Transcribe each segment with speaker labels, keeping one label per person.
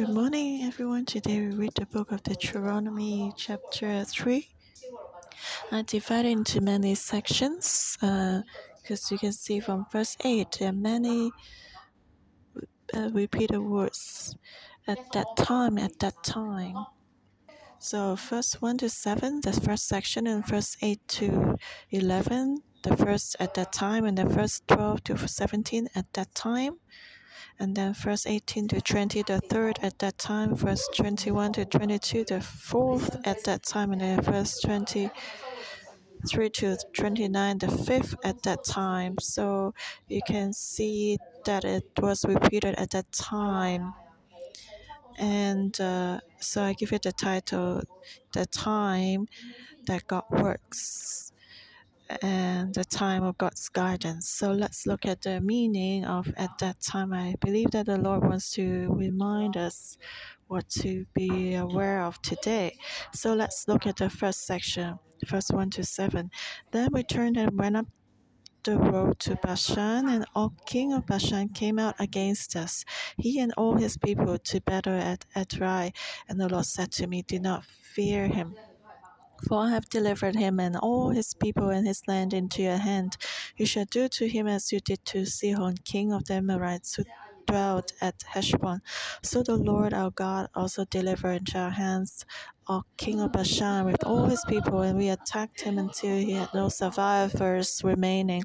Speaker 1: Good morning, everyone. Today we read the book of the Deuteronomy, chapter 3. I divide into many sections because uh, you can see from verse 8 there are many uh, repeated words at that time, at that time. So, first 1 to 7, the first section, and verse 8 to 11, the first at that time, and the first 12 to 17 at that time and then verse 18 to 20 the third at that time verse 21 to 22 the fourth at that time and then verse 23 to 29 the fifth at that time. So you can see that it was repeated at that time. And uh, so i give it the title the time that god works and the time of God's guidance. So let's look at the meaning of at that time. I believe that the Lord wants to remind us what to be aware of today. So let's look at the first section, verse 1 to 7. Then we turned and went up the road to Bashan, and Og king of Bashan came out against us, he and all his people, to battle at Edrei. And the Lord said to me, Do not fear him for I have delivered him and all his people and his land into your hand. You shall do to him as you did to Sihon, king of the Amorites, who dwelt at Heshbon. So the Lord our God also delivered into our hands Og king of Bashan with all his people, and we attacked him until he had no survivors remaining.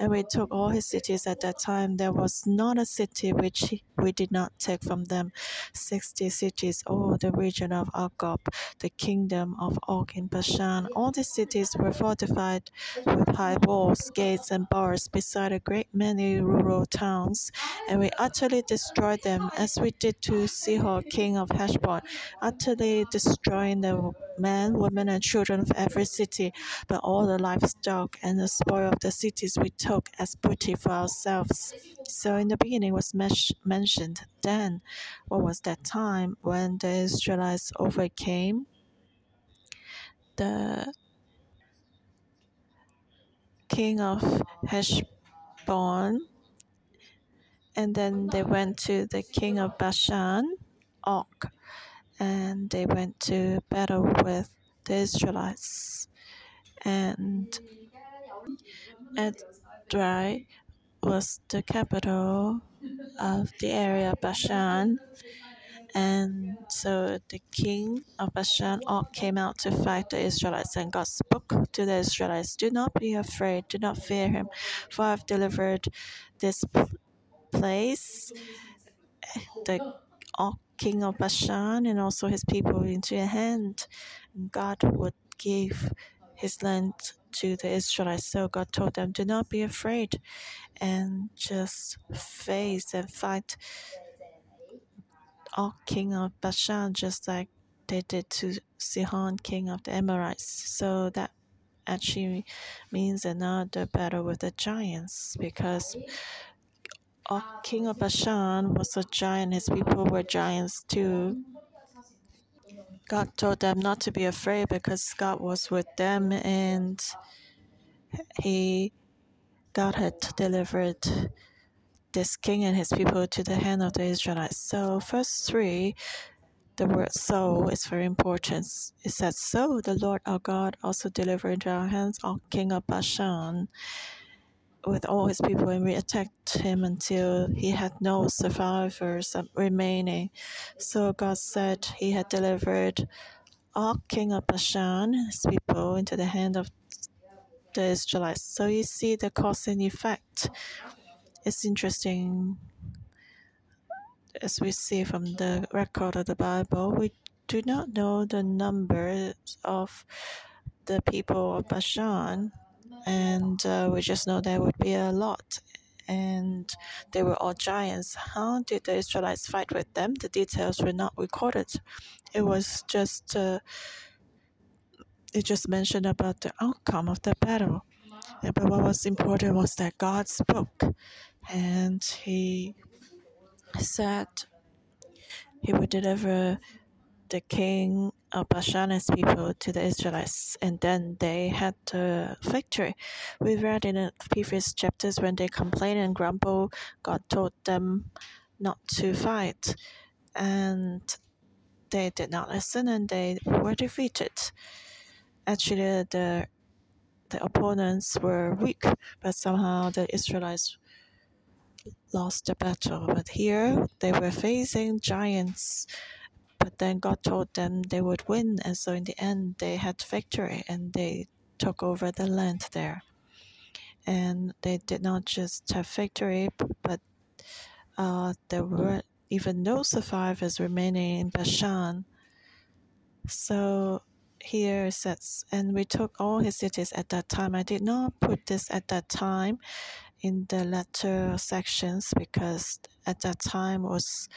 Speaker 1: And we took all his cities at that time. There was not a city which we did not take from them. Sixty cities, all the region of Argob, the kingdom of Og in Bashan. All the cities were fortified with high walls, gates, and bars, beside a great many rural towns. And we utterly destroyed them, as we did to Sihon, king of Heshbon, utterly destroyed destroying the men, women, and children of every city, but all the livestock and the spoil of the cities we took as booty for ourselves. So in the beginning was mentioned. Then, what was that time when the Israelites overcame the king of Heshbon, and then they went to the king of Bashan, Og and they went to battle with the Israelites. And Edrei was the capital of the area of Bashan. And so the king of Bashan came out to fight the Israelites, and God spoke to the Israelites Do not be afraid, do not fear him, for I have delivered this place. The king of Bashan and also his people into your hand. And God would give his land to the Israelites. So God told them, Do not be afraid and just face and fight Og king of Bashan, just like they did to Sihon, king of the Amorites. So that actually means another battle with the giants because King of Bashan was a giant, his people were giants too. God told them not to be afraid because God was with them and he God had delivered this king and his people to the hand of the Israelites. So verse three, the word so is very important. It says, So the Lord our God also delivered into our hands Og king of Bashan with all his people, and we attacked him until he had no survivors remaining. So God said he had delivered all king of Bashan, his people, into the hand of the Israelites. So you see the cause and effect. It's interesting as we see from the record of the Bible, we do not know the numbers of the people of Bashan and uh, we just know there would be a lot and they were all giants. How did the Israelites fight with them? The details were not recorded. It was just uh, it just mentioned about the outcome of the battle. But what was important was that God spoke, and He said He would deliver the king of Bashan's people to the Israelites, and then they had the victory. We read in the previous chapters when they complained and grumbled, God told them not to fight. and they did not listen and they were defeated. Actually, the the opponents were weak, but somehow the Israelites lost the battle. But here they were facing giants, then God told them they would win, and so in the end they had victory and they took over the land there. And they did not just have victory, but uh, there were even no survivors remaining in Bashan. So here it says, and we took all his cities at that time. I did not put this at that time in the letter sections because at that time was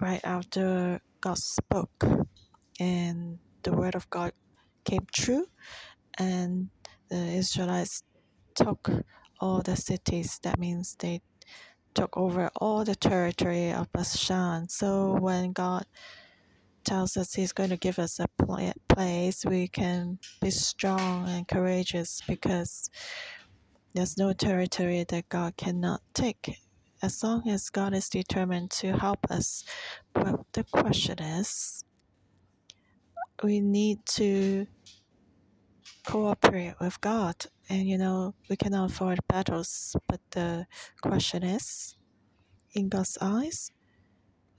Speaker 1: right after God spoke and the word of God came true and the Israelites took all the cities. That means they took over all the territory of Bashan. So when God tells us He's going to give us a place, we can be strong and courageous because there's no territory that God cannot take as long as God is determined to help us. But the question is, we need to cooperate with God. And you know, we cannot avoid battles, but the question is, in God's eyes,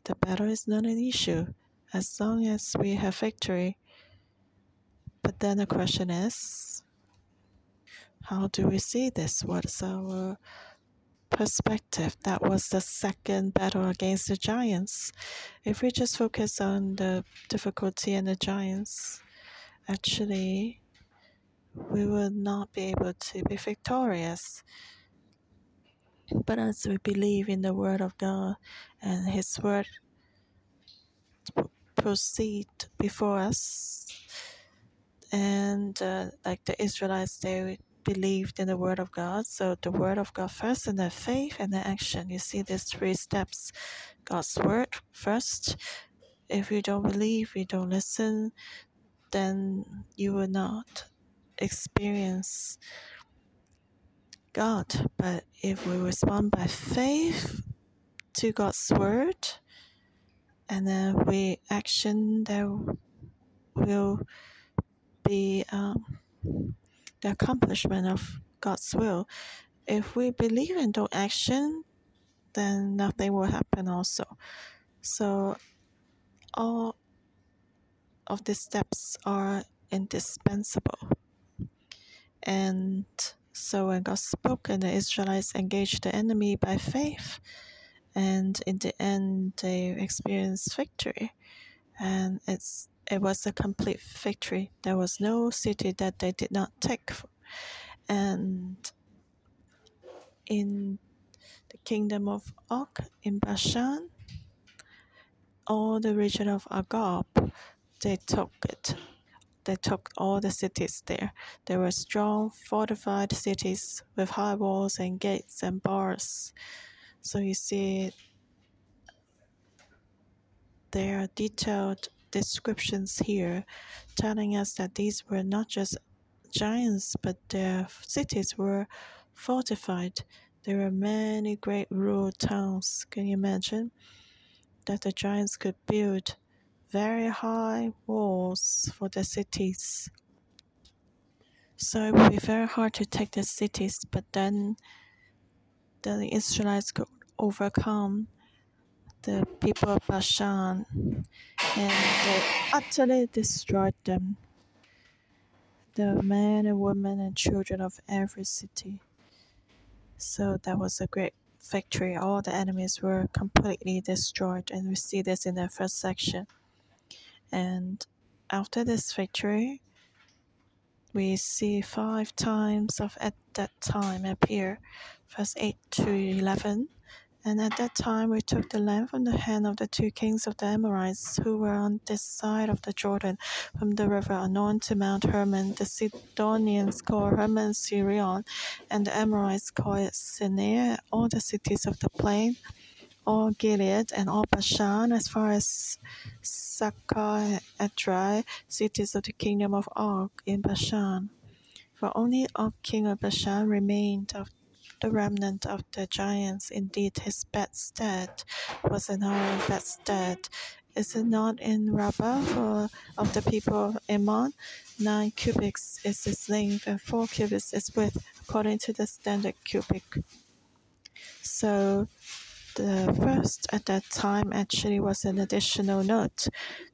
Speaker 1: the battle is not an issue as long as we have victory. But then the question is, how do we see this? What's our perspective? That was the second battle against the giants. If we just focus on the difficulty and the giants, actually, we will not be able to be victorious. But as we believe in the Word of God and His Word proceed before us, and uh, like the Israelites, they believed in the Word of God. So the Word of God first, and then faith, and then action. You see these three steps God's Word first. If you don't believe, you don't listen, then you will not experience God. But if we respond by faith to God's word, and then we action, there will be um, the accomplishment of God's will. If we believe and don't action, then nothing will happen also. So all of these steps are indispensable. And so when God spoke and the Israelites engaged the enemy by faith, and in the end they experienced victory. And it's it was a complete victory. There was no city that they did not take. And in the kingdom of Og in Bashan, all the region of Argob, they took it they took all the cities there. There were strong, fortified cities with high walls and gates and bars. So you see, there are detailed descriptions here telling us that these were not just giants, but their cities were fortified. There were many great rural towns. Can you imagine? That the giants could build very high walls for their cities. So it would be very hard to take the cities, but then the Israelites could overcome the people of Bashan and they utterly destroyed them. The men and women and children of every city. So that was a great victory. All the enemies were completely destroyed, and we see this in the first section. And after this victory, we see five times of at that time appear, verse 8 to 11. And at that time we took the land from the hand of the two kings of the Amorites who were on this side of the Jordan, from the river Arnon to Mount Hermon. The Sidonians call Hermon Sirion, and the Amorites call it all the cities of the plain all Gilead and all Bashan, as far as Salcah and Edrei, cities of the kingdom of Og in Bashan. For only Og king of Bashan remained of the remnant of the giants. Indeed, his bedstead was an iron bedstead. Is it not in Rabbah for of the people of Ammon? Nine cubits is its length, and four cubits its width, according to the standard cubit. So the first at that time actually was an additional note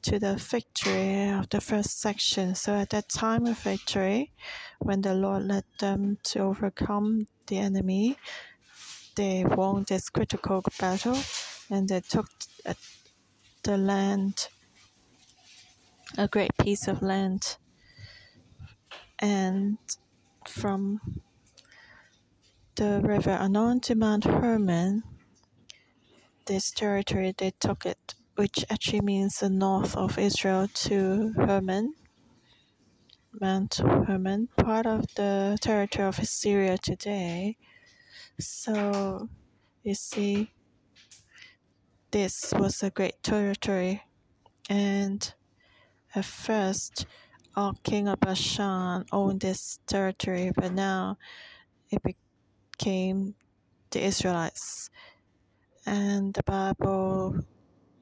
Speaker 1: to the victory of the first section. So at that time of victory, when the Lord led them to overcome the enemy, they won this critical battle and they took the land, a great piece of land. And from the river Arnon to Mount Hermon, this territory, they took it, which actually means the north of Israel to Hermon, Mount Hermon, part of the territory of Syria today. So you see, this was a great territory, and at first, Og king of Bashan owned this territory, but now it became the Israelites and the Bible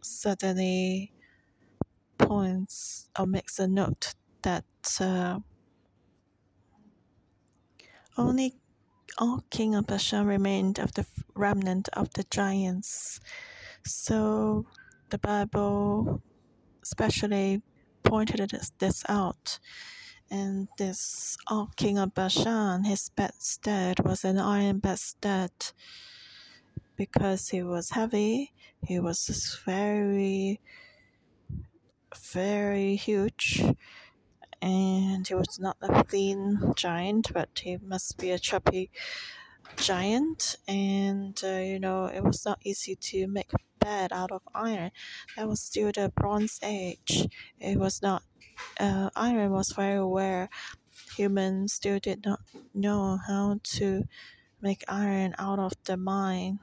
Speaker 1: suddenly points or makes a note that uh, only Og king of Bashan remained of the remnant of the giants. So the Bible especially pointed this out. And this Og king of Bashan, his bedstead was an iron bedstead because he was heavy. He was very, very huge, and he was not a thin giant, but he must be a chubby giant. And uh, you know, it was not easy to make a bed out of iron. That was still the Bronze Age. It was not. Uh, iron was very rare. Humans still did not know how to make iron out of the mine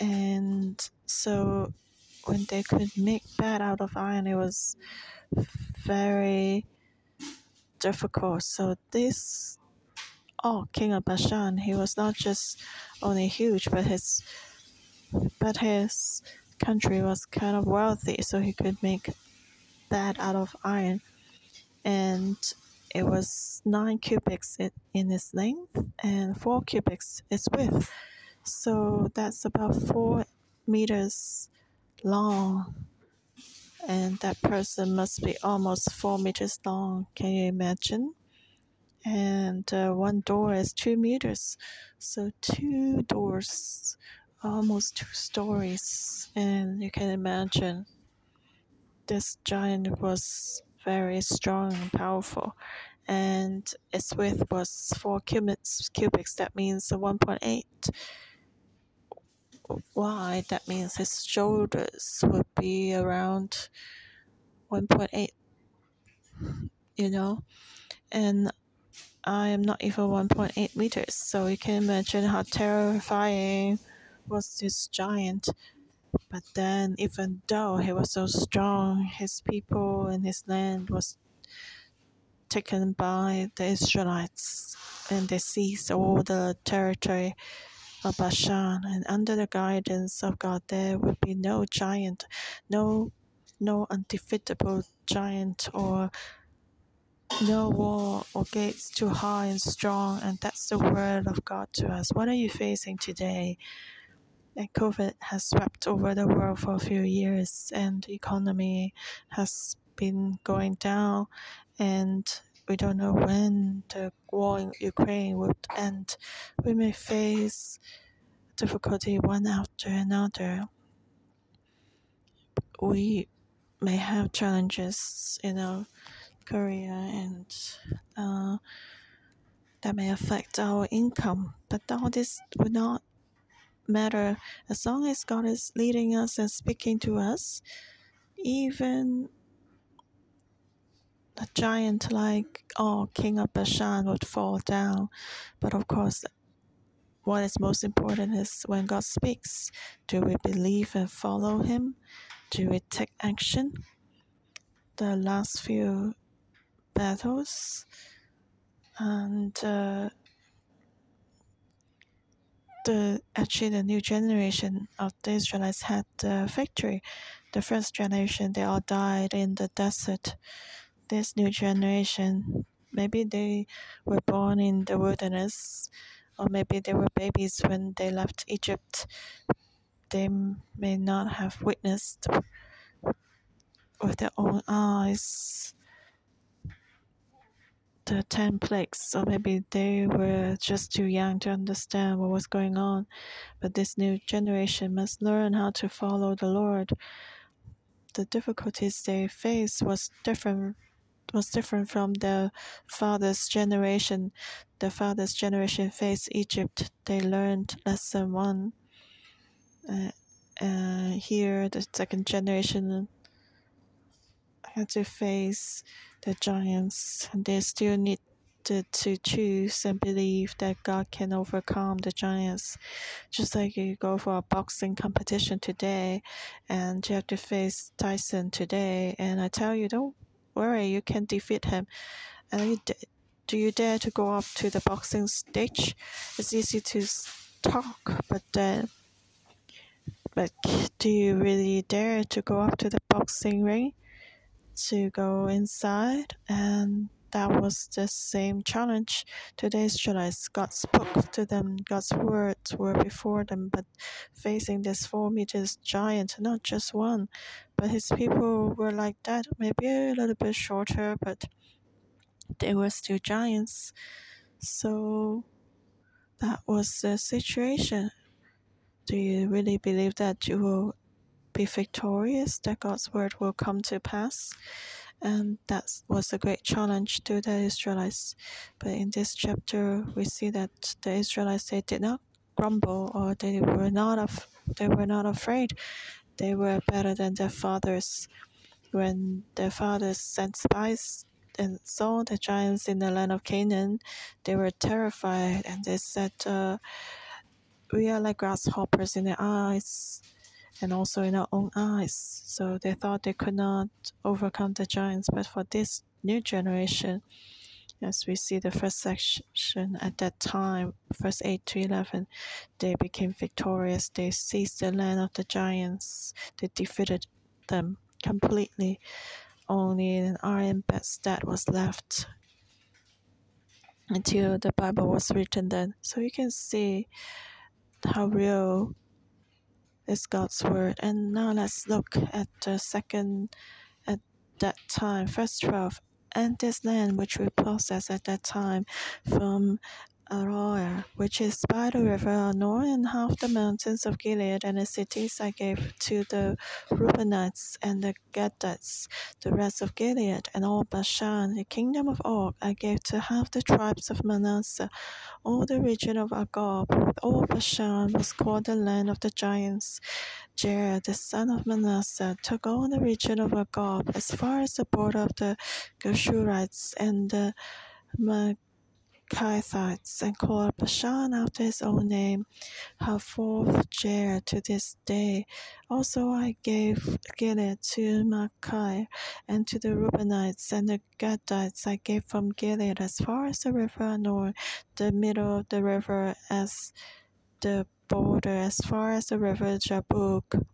Speaker 1: and so when they could make bed out of iron it was very difficult. So this oh king of bashan he was not just only huge but his but his country was kind of wealthy so he could make that out of iron. And it was nine cubics in its length and four cubics its width so that's about four meters long. And that person must be almost four meters long. Can you imagine? And uh, one door is two meters. So two doors, almost two stories. And you can imagine this giant was very strong and powerful and its width was 4 cubics, cubics that means 1.8 wide, that means his shoulders would be around 1.8, you know, and I am not even 1.8 meters, so you can imagine how terrifying was this giant. But then, even though he was so strong, his people and his land was taken by the Israelites, and they seized all the territory of Bashan, and under the guidance of God, there would be no giant, no, no undefeatable giant, or no wall or gates too high and strong. And that's the word of God to us. What are you facing today? And COVID has swept over the world for a few years, and the economy has been going down, and we don't know when the war in Ukraine would end. We may face difficulty one after another. We may have challenges in our career and uh, that may affect our income, but all this would not matter as long as God is leading us and speaking to us. Even a giant like oh king of bashan would fall down but of course what is most important is when god speaks do we believe and follow him do we take action the last few battles and uh, the actually the new generation of the Israelites had the victory. The first generation they all died in the desert. This new generation, maybe they were born in the wilderness, or maybe they were babies when they left Egypt. They may not have witnessed with their own eyes the ten plagues, or maybe they were just too young to understand what was going on. But this new generation must learn how to follow the Lord. The difficulties they faced was different was different from the father's generation. The father's generation faced Egypt. They learned lesson one. Uh, uh, here, the second generation had to face the giants. They still need to, to choose and believe that God can overcome the giants. Just like you go for a boxing competition today and you have to face Tyson today, and I tell you, don't worry, you can defeat him. And you, do you dare to go up to the boxing stage? It's easy to talk, but then. But do you really dare to go up to the boxing ring? to go inside, and that was the same challenge Today's Israelites. God spoke to them, God's words were before them, but facing this four meters giant, not just one, but his people were like that, maybe a little bit shorter, but they were still giants. So that was the situation. Do you really believe that you will be victorious, that God's word will come to pass. And that was a great challenge to the Israelites. But in this chapter, we see that the Israelites they did not grumble or they were not af- they were not afraid. They were better than their fathers. When their fathers sent spies and saw the giants in the land of Canaan, they were terrified and they said, uh, "We are like grasshoppers in their eyes." and also in our own eyes. So they thought they could not overcome the giants. But for this new generation, as we see the first section at that time, verse 8 to 11, they became victorious. They seized the land of the giants, they defeated them completely. Only an iron bedstead was left until the Bible was written then. So you can see how real is God's word. And now let's look at the second at that time, verse 12. And this land which we possess at that time from Aroer, which is by the river Arnon, and half the mountains of Gilead, and the cities I gave to the Reubenites and the Gadites, the rest of Gilead, and all Bashan, the kingdom of Og, I gave to half the tribes of Manasseh. All the region of Argob, with all Bashan, was called the land of the giants. Jair, the son of Manasseh, took all the region of Argob as far as the border of the Geshurites and the Mag Kaithites and called Bashan after his own name, Havoth Jair to this day. Also I gave Gilead to Machir, and to the Reubenites and the Gadites I gave from Gilead as far as the river Arnon, the middle of the river as the border, as far as the river Jabbok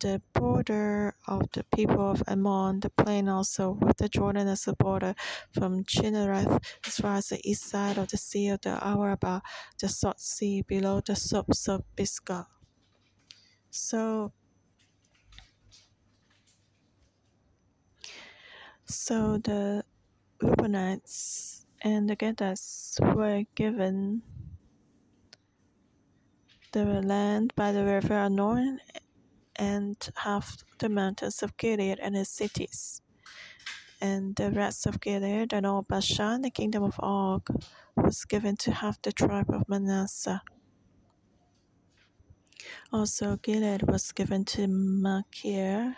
Speaker 1: the border of the people of Ammon, the plain also with the Jordan as a border from Chinnereth as far as the east side of the sea of the Arabah, the Salt Sea below the slopes of Pisgah. So, so the Reubenites and the Gadites were given the land by the river Arnon and half the mountains of Gilead and its cities. And the rest of Gilead and all Bashan, the kingdom of Og, was given to half the tribe of Manasseh. Also, Gilead was given to Machir,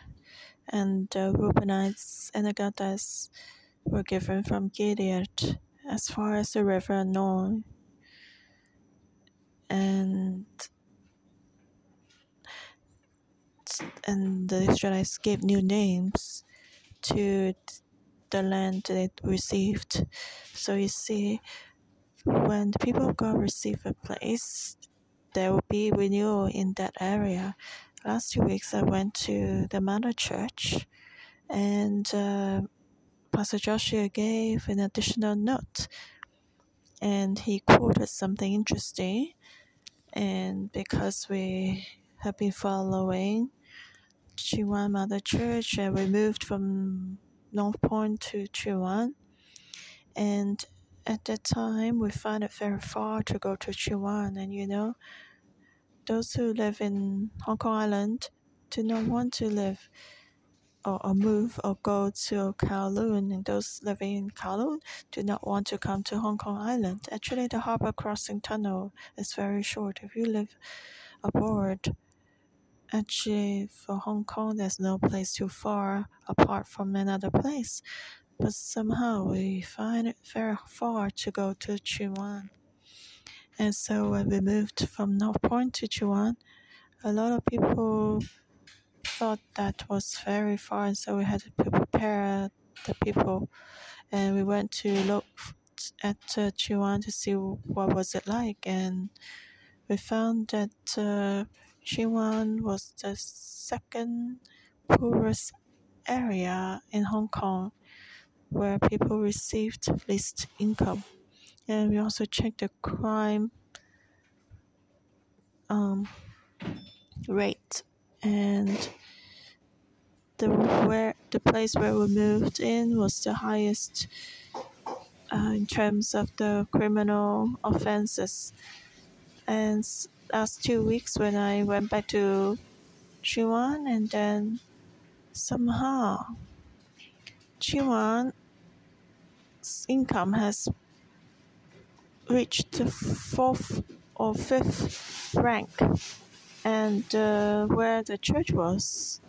Speaker 1: and the Reubenites and the Gadites were given from Gilead as far as the river Arnon. And and the Israelites gave new names to the land they received. So you see, when the people of God receive a place, there will be renewal in that area. Last two weeks, I went to the Mother Church, and uh, Pastor Joshua gave an additional note, and he quoted something interesting. And because we have been following Tsuen Wan Mother Church, and we moved from North Point to Tsuen Wan, and at that time we found it very far to go to Tsuen Wan, and you know, those who live in Hong Kong Island do not want to live or, or move or go to Kowloon, and those living in Kowloon do not want to come to Hong Kong Island. Actually, the harbor crossing tunnel is very short. If you live abroad, actually for Hong Kong, there's no place too far apart from another place but somehow we find it very far to go to Wan. And so when we moved from North Point to Wan, a lot of people thought that was very far, and so we had to prepare the people, and we went to look at uh, Wan to see what was it like, and we found that uh, Tsuen Wan was the second poorest area in Hong Kong where people received least income. And we also checked the crime um, rate and the where the place where we moved in was the highest uh, in terms of the criminal offenses. And last two weeks when I went back to Tsuen Wan and then somehow Wan income has reached the fourth or fifth rank, and uh, where the church was,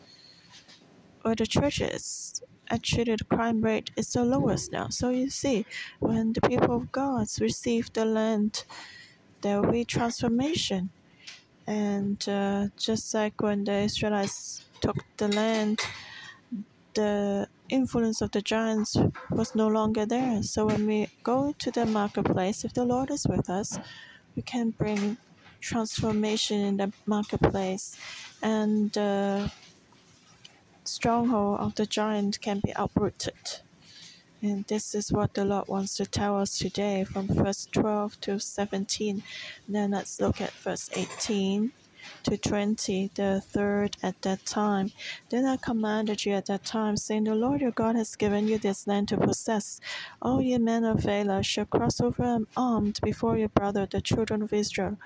Speaker 1: where the church is, actually the crime rate is the lowest now. So you see, when the people of God receive the land, there will be transformation. And uh, just like when the Israelites took the land, the influence of the giants was no longer there. So when we go to the marketplace, if the Lord is with us, we can bring transformation in the marketplace, and the stronghold of the giant can be uprooted. And this is what the Lord wants to tell us today from verse 12 to 17. Then let's look at verse 18 to twenty, the third at that time. Then I commanded you at that time, saying, The Lord your God has given you this land to possess. All ye men of valor shall cross over armed before your brother, the children of Israel.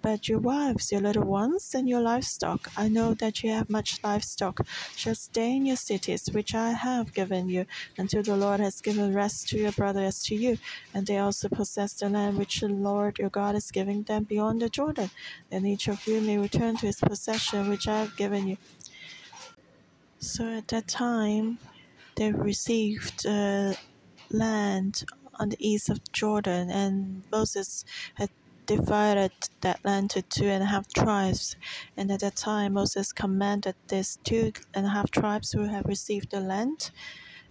Speaker 1: But your wives, your little ones, and your livestock, I know that you have much livestock, shall stay in your cities, which I have given you, until the Lord has given rest to your brother as to you. And they also possess the land which the Lord your God is giving them beyond the Jordan. Then each of you may return to his possession, which I have given you. So at that time, they received uh, land on the east of Jordan, and Moses had divided that land to two and a half tribes. And at that time, Moses commanded these two and a half tribes who have received the land.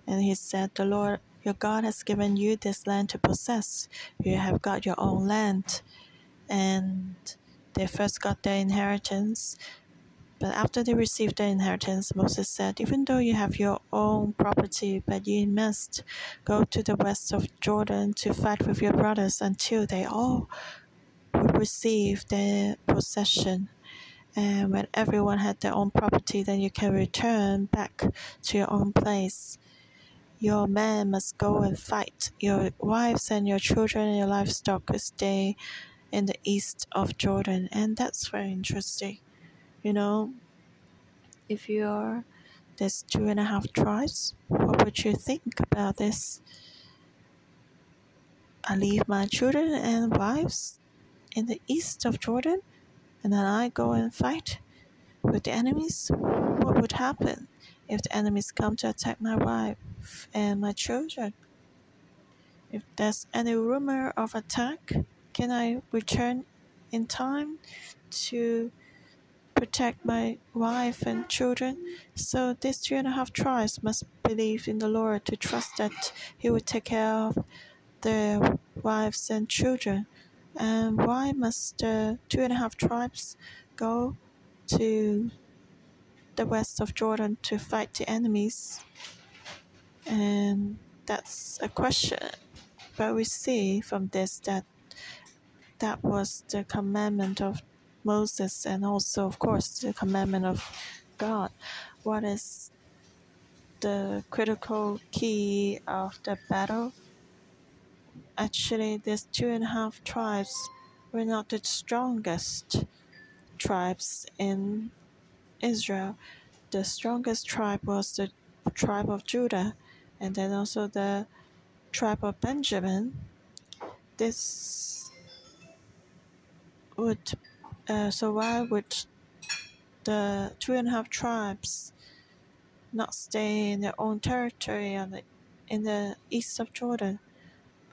Speaker 1: And he said, The Lord your God has given you this land to possess. You have got your own land. And they first got their inheritance. But after they received their inheritance, Moses said, Even though you have your own property, but you must go to the west of Jordan to fight with your brothers until they all receive their possession. And when everyone had their own property, then you can return back to your own place. Your men must go and fight. Your wives and your children and your livestock stay in the east of Jordan. And that's very interesting. You know, if you are there's two and a half tribes, what would you think about this? I leave my children and wives in the east of Jordan, and then I go and fight with the enemies, what would happen if the enemies come to attack my wife and my children? If there's any rumor of attack, can I return in time to protect my wife and children? So these three and a half tribes must believe in the Lord to trust that He will take care of their wives and children And why must the two and a half tribes go to the west of Jordan to fight the enemies? And that's a question. But we see from this that that was the commandment of Moses and also, of course, the commandment of God. What is the critical key of the battle? Actually, these two and a half tribes were not the strongest tribes in Israel. The strongest tribe was the tribe of Judah, and then also the tribe of Benjamin. This would uh, so why would the two and a half tribes not stay in their own territory on the, in the east of Jordan?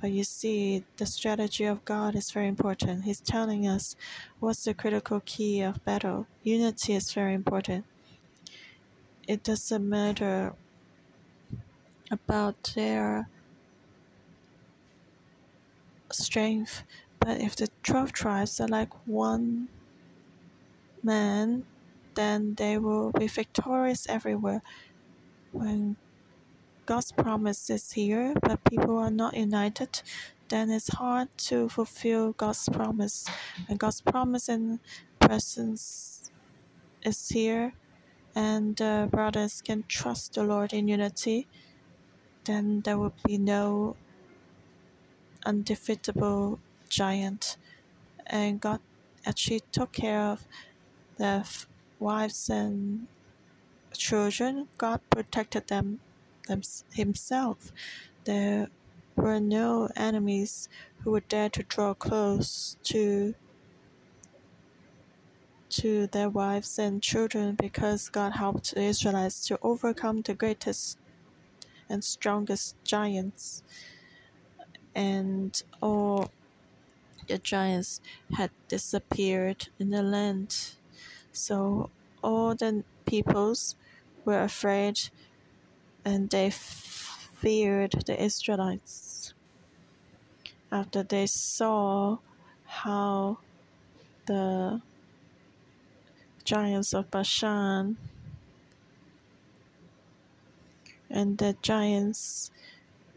Speaker 1: But you see, the strategy of God is very important. He's telling us what's the critical key of battle. Unity is very important. It doesn't matter about their strength, but if the 12 tribes are like one man, then they will be victorious everywhere. When God's promise is here, but people are not united, then it's hard to fulfill God's promise. And God's promise and presence is here, and uh, brothers can trust the Lord in unity, then there will be no undefeatable giant. And God actually took care of the wives and children. God protected them, himself. There were no enemies who would dare to draw close to to their wives and children because God helped the Israelites to overcome the greatest and strongest giants. And all the giants had disappeared in the land. So all the peoples were afraid and they feared the Israelites after they saw how the giants of Bashan and the giants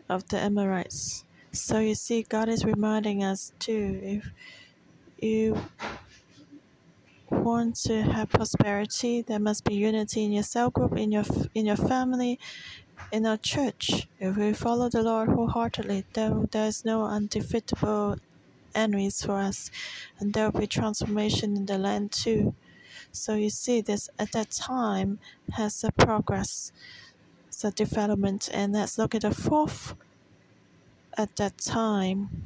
Speaker 1: of the Amorites. So you see, God is reminding us too if you want to have prosperity, there must be unity in your cell group, in your in your family, in our church. If we follow the Lord wholeheartedly, then there is no undefeatable enemies for us, and there will be transformation in the land too. So you see, this at that time has a progress, a development, and let's look at the fourth. At that time,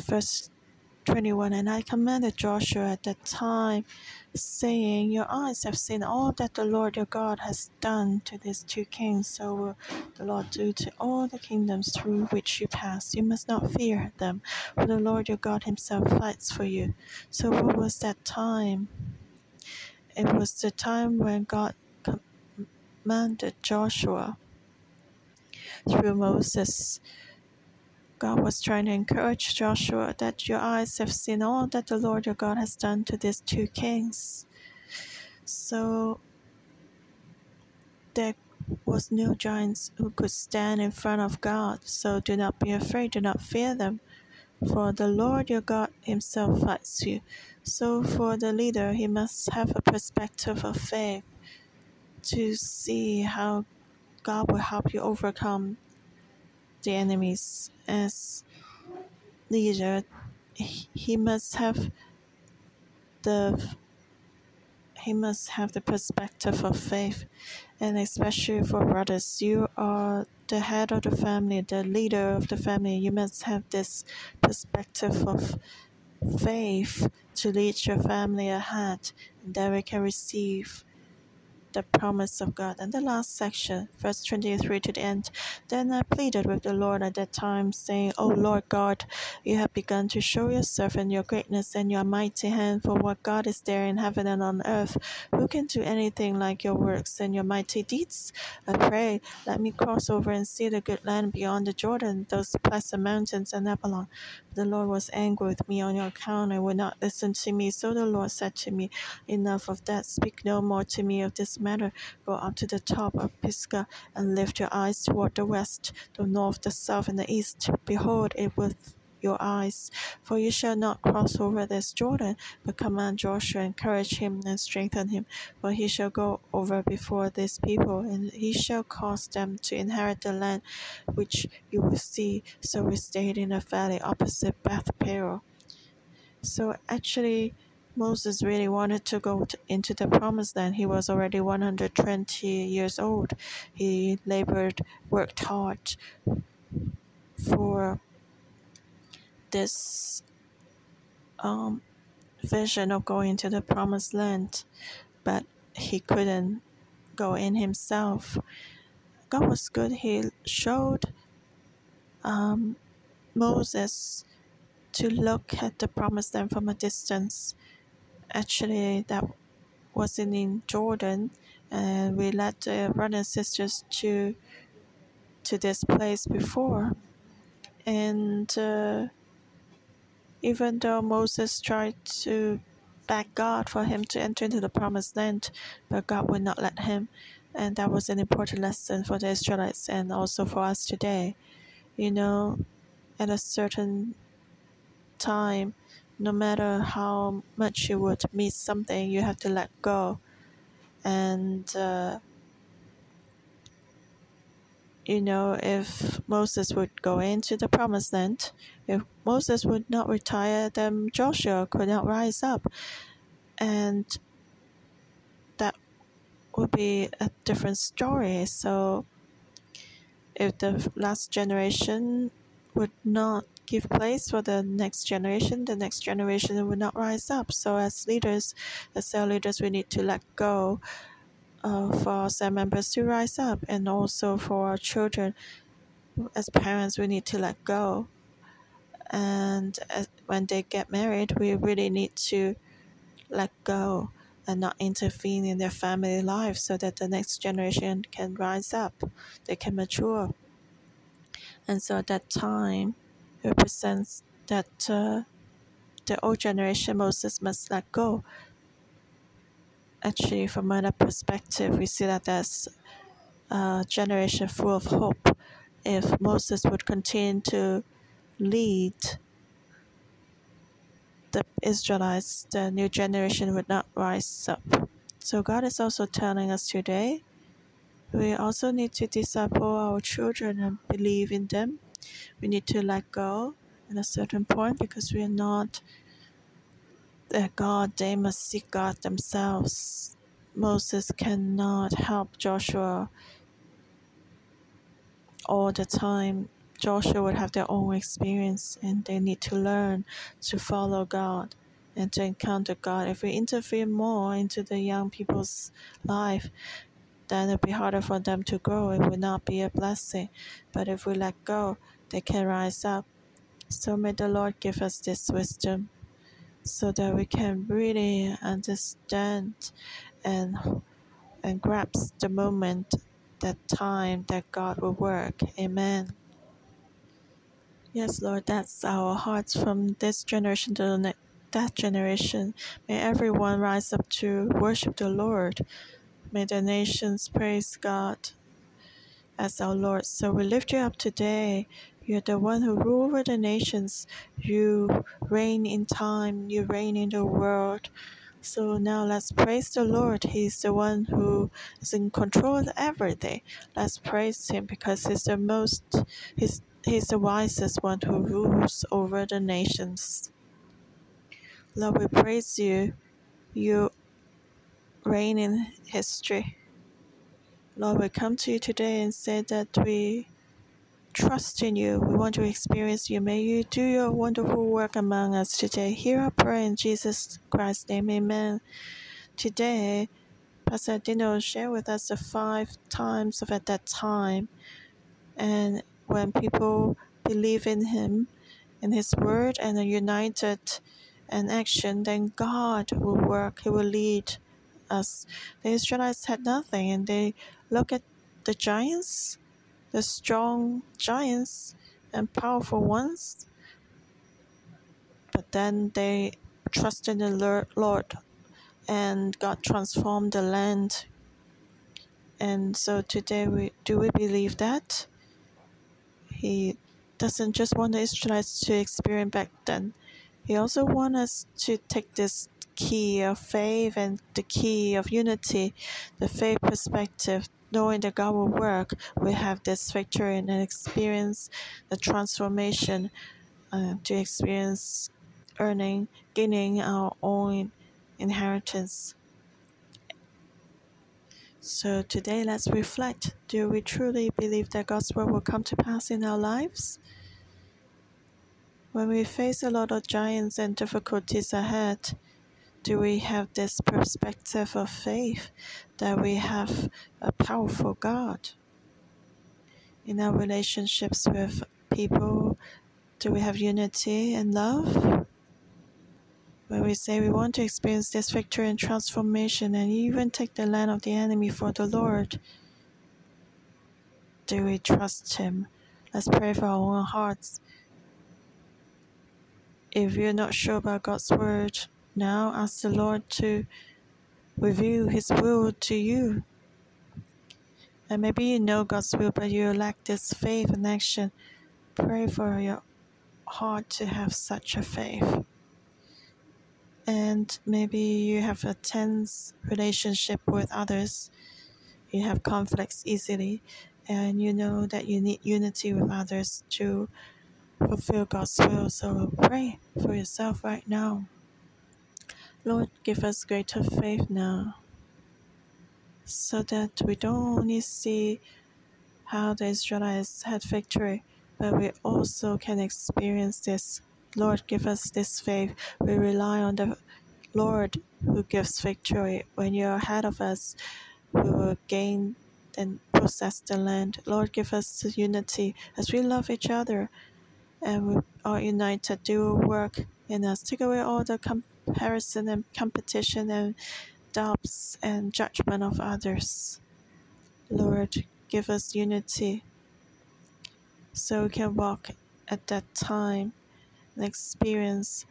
Speaker 1: first 21 And I commanded Joshua at that time, saying, Your eyes have seen all that the Lord your God has done to these two kings, so will the Lord do to all the kingdoms through which you pass. You must not fear them, for the Lord your God himself fights for you. So, what was that time? It was the time when God commanded Joshua through Moses God was trying to encourage Joshua that your eyes have seen all that the Lord your God has done to these two kings. So there was no giants who could stand in front of God. So do not be afraid, do not fear them, for the Lord your God himself fights you. So for the leader, he must have a perspective of faith to see how God will help you overcome the enemies as leader, he must have the he must have the perspective of faith, and especially for brothers, you are the head of the family, the leader of the family. You must have this perspective of faith to lead your family ahead, and that we can receive the promise of God. And the last section, verse 23 to the end. Then I pleaded with the Lord at that time, saying, O Lord God, you have begun to show your servant your greatness and your mighty hand, for what God is there in heaven and on earth? Who can do anything like your works and your mighty deeds? I pray, let me cross over and see the good land beyond the Jordan, those pleasant mountains and Lebanon. The Lord was angry with me on your account and would not listen to me. So the Lord said to me, Enough of that. Speak no more to me of this matter. Go up to the top of Pisgah and lift your eyes toward the west, the north, the south, and the east. Behold it with your eyes. For you shall not cross over this Jordan, but command Joshua, encourage him, and strengthen him. For he shall go over before this people, and he shall cause them to inherit the land which you will see. So we stayed in a valley opposite Beth Peor. So actually, Moses really wanted to go to, into the promised land. He was already 120 years old. He labored, worked hard for this um, vision of going to the promised land, but he couldn't go in himself. God was good. He showed um, Moses to look at the promised land from a distance. Actually, that wasn't in Jordan, and we led the brothers and sisters to to this place before, and. Uh, even though Moses tried to beg God for him to enter into the promised land, but God would not let him. And that was an important lesson for the Israelites and also for us today. You know, at a certain time, no matter how much you would miss something, you have to let go. And uh, you know, if Moses would go into the promised land, if Moses would not retire, then Joshua could not rise up. And that would be a different story. So, if the last generation would not give place for the next generation, the next generation would not rise up. So, as leaders, as cell leaders, we need to let go uh, for our members to rise up and also for our children. As parents we need to let go. And as, when they get married we really need to let go and not intervene in their family life so that the next generation can rise up they can mature. And so at that time represents that uh, the old generation moses must let go actually, from another perspective, we see that there's a generation full of hope. If Moses would continue to lead the Israelites, the new generation would not rise up. So, God is also telling us today we also need to disciple our children and believe in them. We need to let go at a certain point because we are not their God, they must seek God themselves. Moses cannot help Joshua all the time. Joshua would have their own experience and they need to learn to follow God and to encounter God. If we interfere more into the young people's life, then it'll be harder for them to grow. It will not be a blessing. But if we let go, they can rise up. So may the Lord give us this wisdom so that we can really understand and and grasp the moment, that time that God will work. Amen. Yes, Lord, that's our hearts from this generation to the next that generation. May everyone rise up to worship the Lord. May the nations praise God as our Lord. So we lift you up today you're the one who rule over the nations. You reign in time. You reign in the world. So now let's praise the Lord. He's the one who is in control of everything. Let's praise Him because He's the most, He's, he's the wisest one who rules over the nations. Lord, we praise you. You reign in history. Lord, we come to you today and say that we trust in you. We want to experience you. May you do your wonderful work among us today. Hear our prayer in Jesus Christ's name. Amen. Today, Pastor Dino shared with us the five times of at that time. And when people believe in him, in his word, and are united in action, then God will work, He will lead us. The Israelites had nothing, and they look at the giants, the strong giants and powerful ones, but then they trusted the Lord and God transformed the land. And so today, we do we believe that He doesn't just want the Israelites to experience back then. He also wants us to take this key of faith and the key of unity, the faith perspective, knowing that God will work. We have this victory and experience the transformation uh, to experience earning, gaining our own inheritance. So today, let's reflect. Do we truly believe that God's word will come to pass in our lives? When we face a lot of giants and difficulties ahead, do we have this perspective of faith that we have a powerful God? In our relationships with people, do we have unity and love? When we say we want to experience this victory and transformation and even take the land of the enemy for the Lord, do we trust Him? Let's pray for our own hearts. If you're not sure about God's word, now ask the Lord to reveal His will to you. And maybe you know God's will, but you lack this faith and action. Pray for your heart to have such a faith and maybe you have a tense relationship with others, you have conflicts easily, and you know that you need unity with others to fulfill God's will. So pray for yourself right now. Lord, give us greater faith now so that we don't only see how the Israelites had victory, but we also can experience this Lord, give us this faith. We rely on the Lord who gives victory. When you're ahead of us, we will gain and possess the land. Lord, give us unity as we love each other and we are united. Do work in us. Take away all the comparison and competition and doubts and judgment of others. Lord, give us unity so we can walk at that time and experience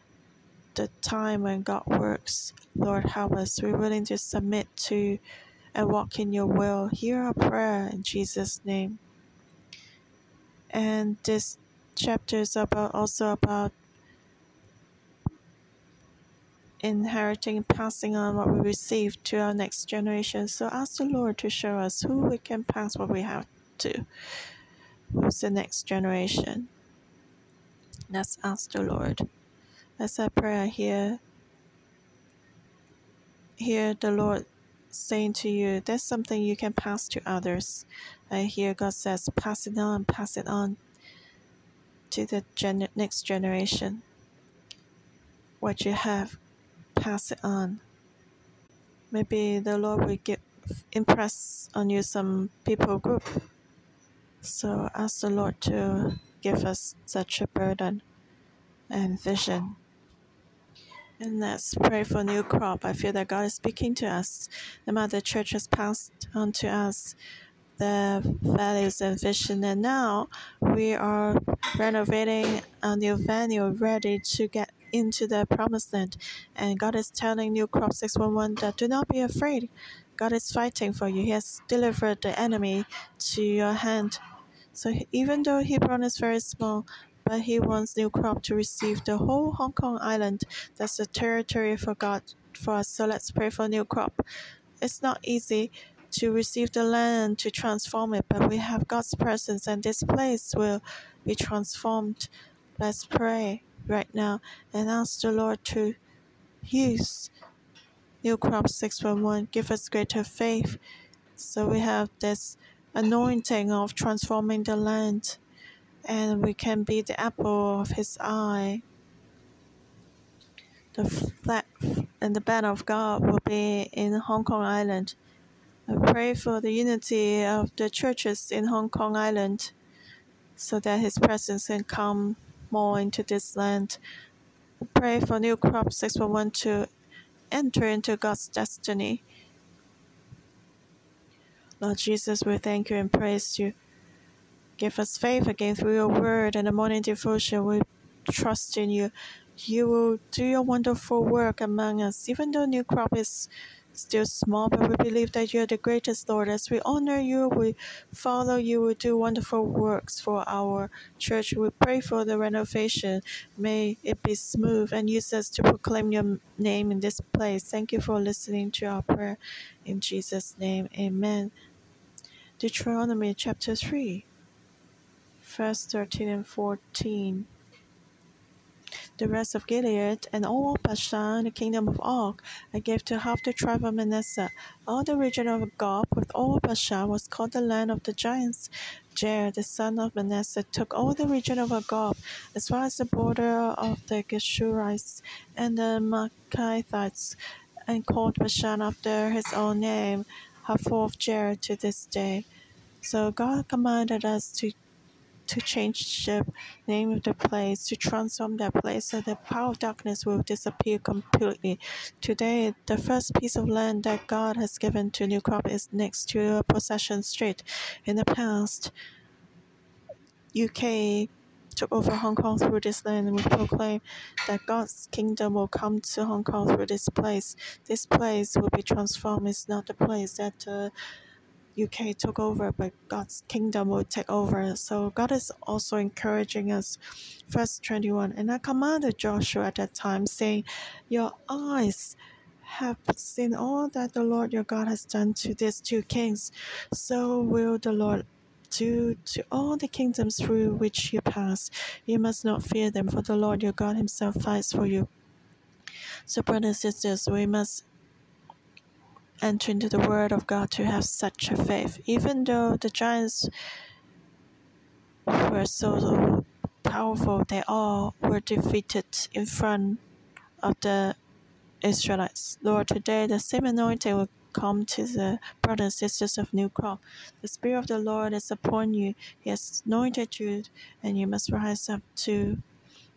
Speaker 1: the time when God works. Lord, help us. We're willing to submit to and walk in your will. Hear our prayer in Jesus' name. And this chapter is about also about inheriting passing on what we receive to our next generation. So ask the Lord to show us who we can pass what we have to. Who's the next generation? Let's ask the Lord. As I pray, I hear, hear the Lord saying to you, there's something you can pass to others. I hear God says, pass it on, pass it on to the gen- next generation. What you have, pass it on. Maybe the Lord will get impress on you some people group. So ask the Lord to give us such a burden and vision. And let's pray for new crop. I feel that God is speaking to us. The Mother Church has passed on to us the values and vision, and now we are renovating a new venue, ready to get into the promised land. And God is telling New Crop 611 that do not be afraid. God is fighting for you. He has delivered the enemy to your hand. So even though Hebron is very small, but he wants New Crop to receive the whole Hong Kong island. That's the territory for God for us. So let's pray for New Crop. It's not easy to receive the land to transform it, but we have God's presence and this place will be transformed. Let's pray right now and ask the Lord to use New Crop 611. Give us greater faith so we have this anointing of transforming the land, and we can be the apple of his eye. The flag and the banner of God will be in Hong Kong Island, I pray for the unity of the churches in Hong Kong Island so that His presence can come more into this land. Pray for New Crop 611 to enter into God's destiny. Lord Jesus, we thank you and praise you. Give us faith again through your word and the morning devotion. We trust in you. You will do your wonderful work among us, even though New Crop is still small, but we believe that you are the greatest, Lord. As we honor you, we follow you, we do wonderful works for our church. We pray for the renovation. May it be smooth and use us to proclaim your name in this place. Thank you for listening to our prayer. In Jesus' name, amen. Deuteronomy chapter 3, verse 13 and 14 the rest of Gilead, and all Bashan, the kingdom of Og, I gave to half the tribe of Manasseh. All the region of Gob with all Bashan was called the land of the giants. Jair, the son of Manasseh, took all the region of Gob, as far as the border of the Geshurites and the Maacathites, and called Bashan after his own name, Havoth Jair, to this day. So God commanded us to to change the name of the place, to transform that place so the power of darkness will disappear completely. Today, the first piece of land that God has given to New Crop is next to Possession Street. In the past, UK took over Hong Kong through this land, and we proclaim that God's kingdom will come to Hong Kong through this place. This place will be transformed. It's not the place that uh, UK took over, but God's kingdom will take over. So God is also encouraging us. Verse 21 And I commanded Joshua at that time, saying, Your eyes have seen all that the Lord your God has done to these two kings. So will the Lord do to all the kingdoms through which you pass. You must not fear them, for the Lord your God himself fights for you. So, brothers and sisters, we must enter into the Word of God to have such a faith. Even though the giants were so powerful, they all were defeated in front of the Israelites. Lord, today the same anointing will come to the brothers and sisters of New Crop. The Spirit of the Lord is upon you. He has anointed you, and you must rise up to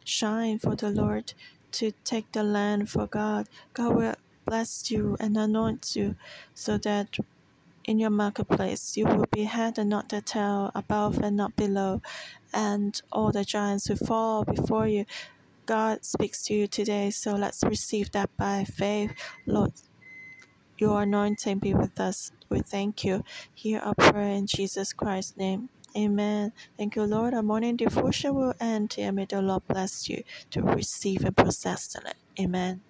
Speaker 1: shine for the Lord, to take the land for God. God will bless you and anoint you, so that in your marketplace you will be head and not the tail, above and not below, and all the giants will fall before you. God speaks to you today, so let's receive that by faith. Lord, your anointing be with us. We thank you. Hear our prayer in Jesus Christ's name. Amen. Thank you, Lord. Our morning devotion will end here. May the Lord bless you to receive and possess the. Amen.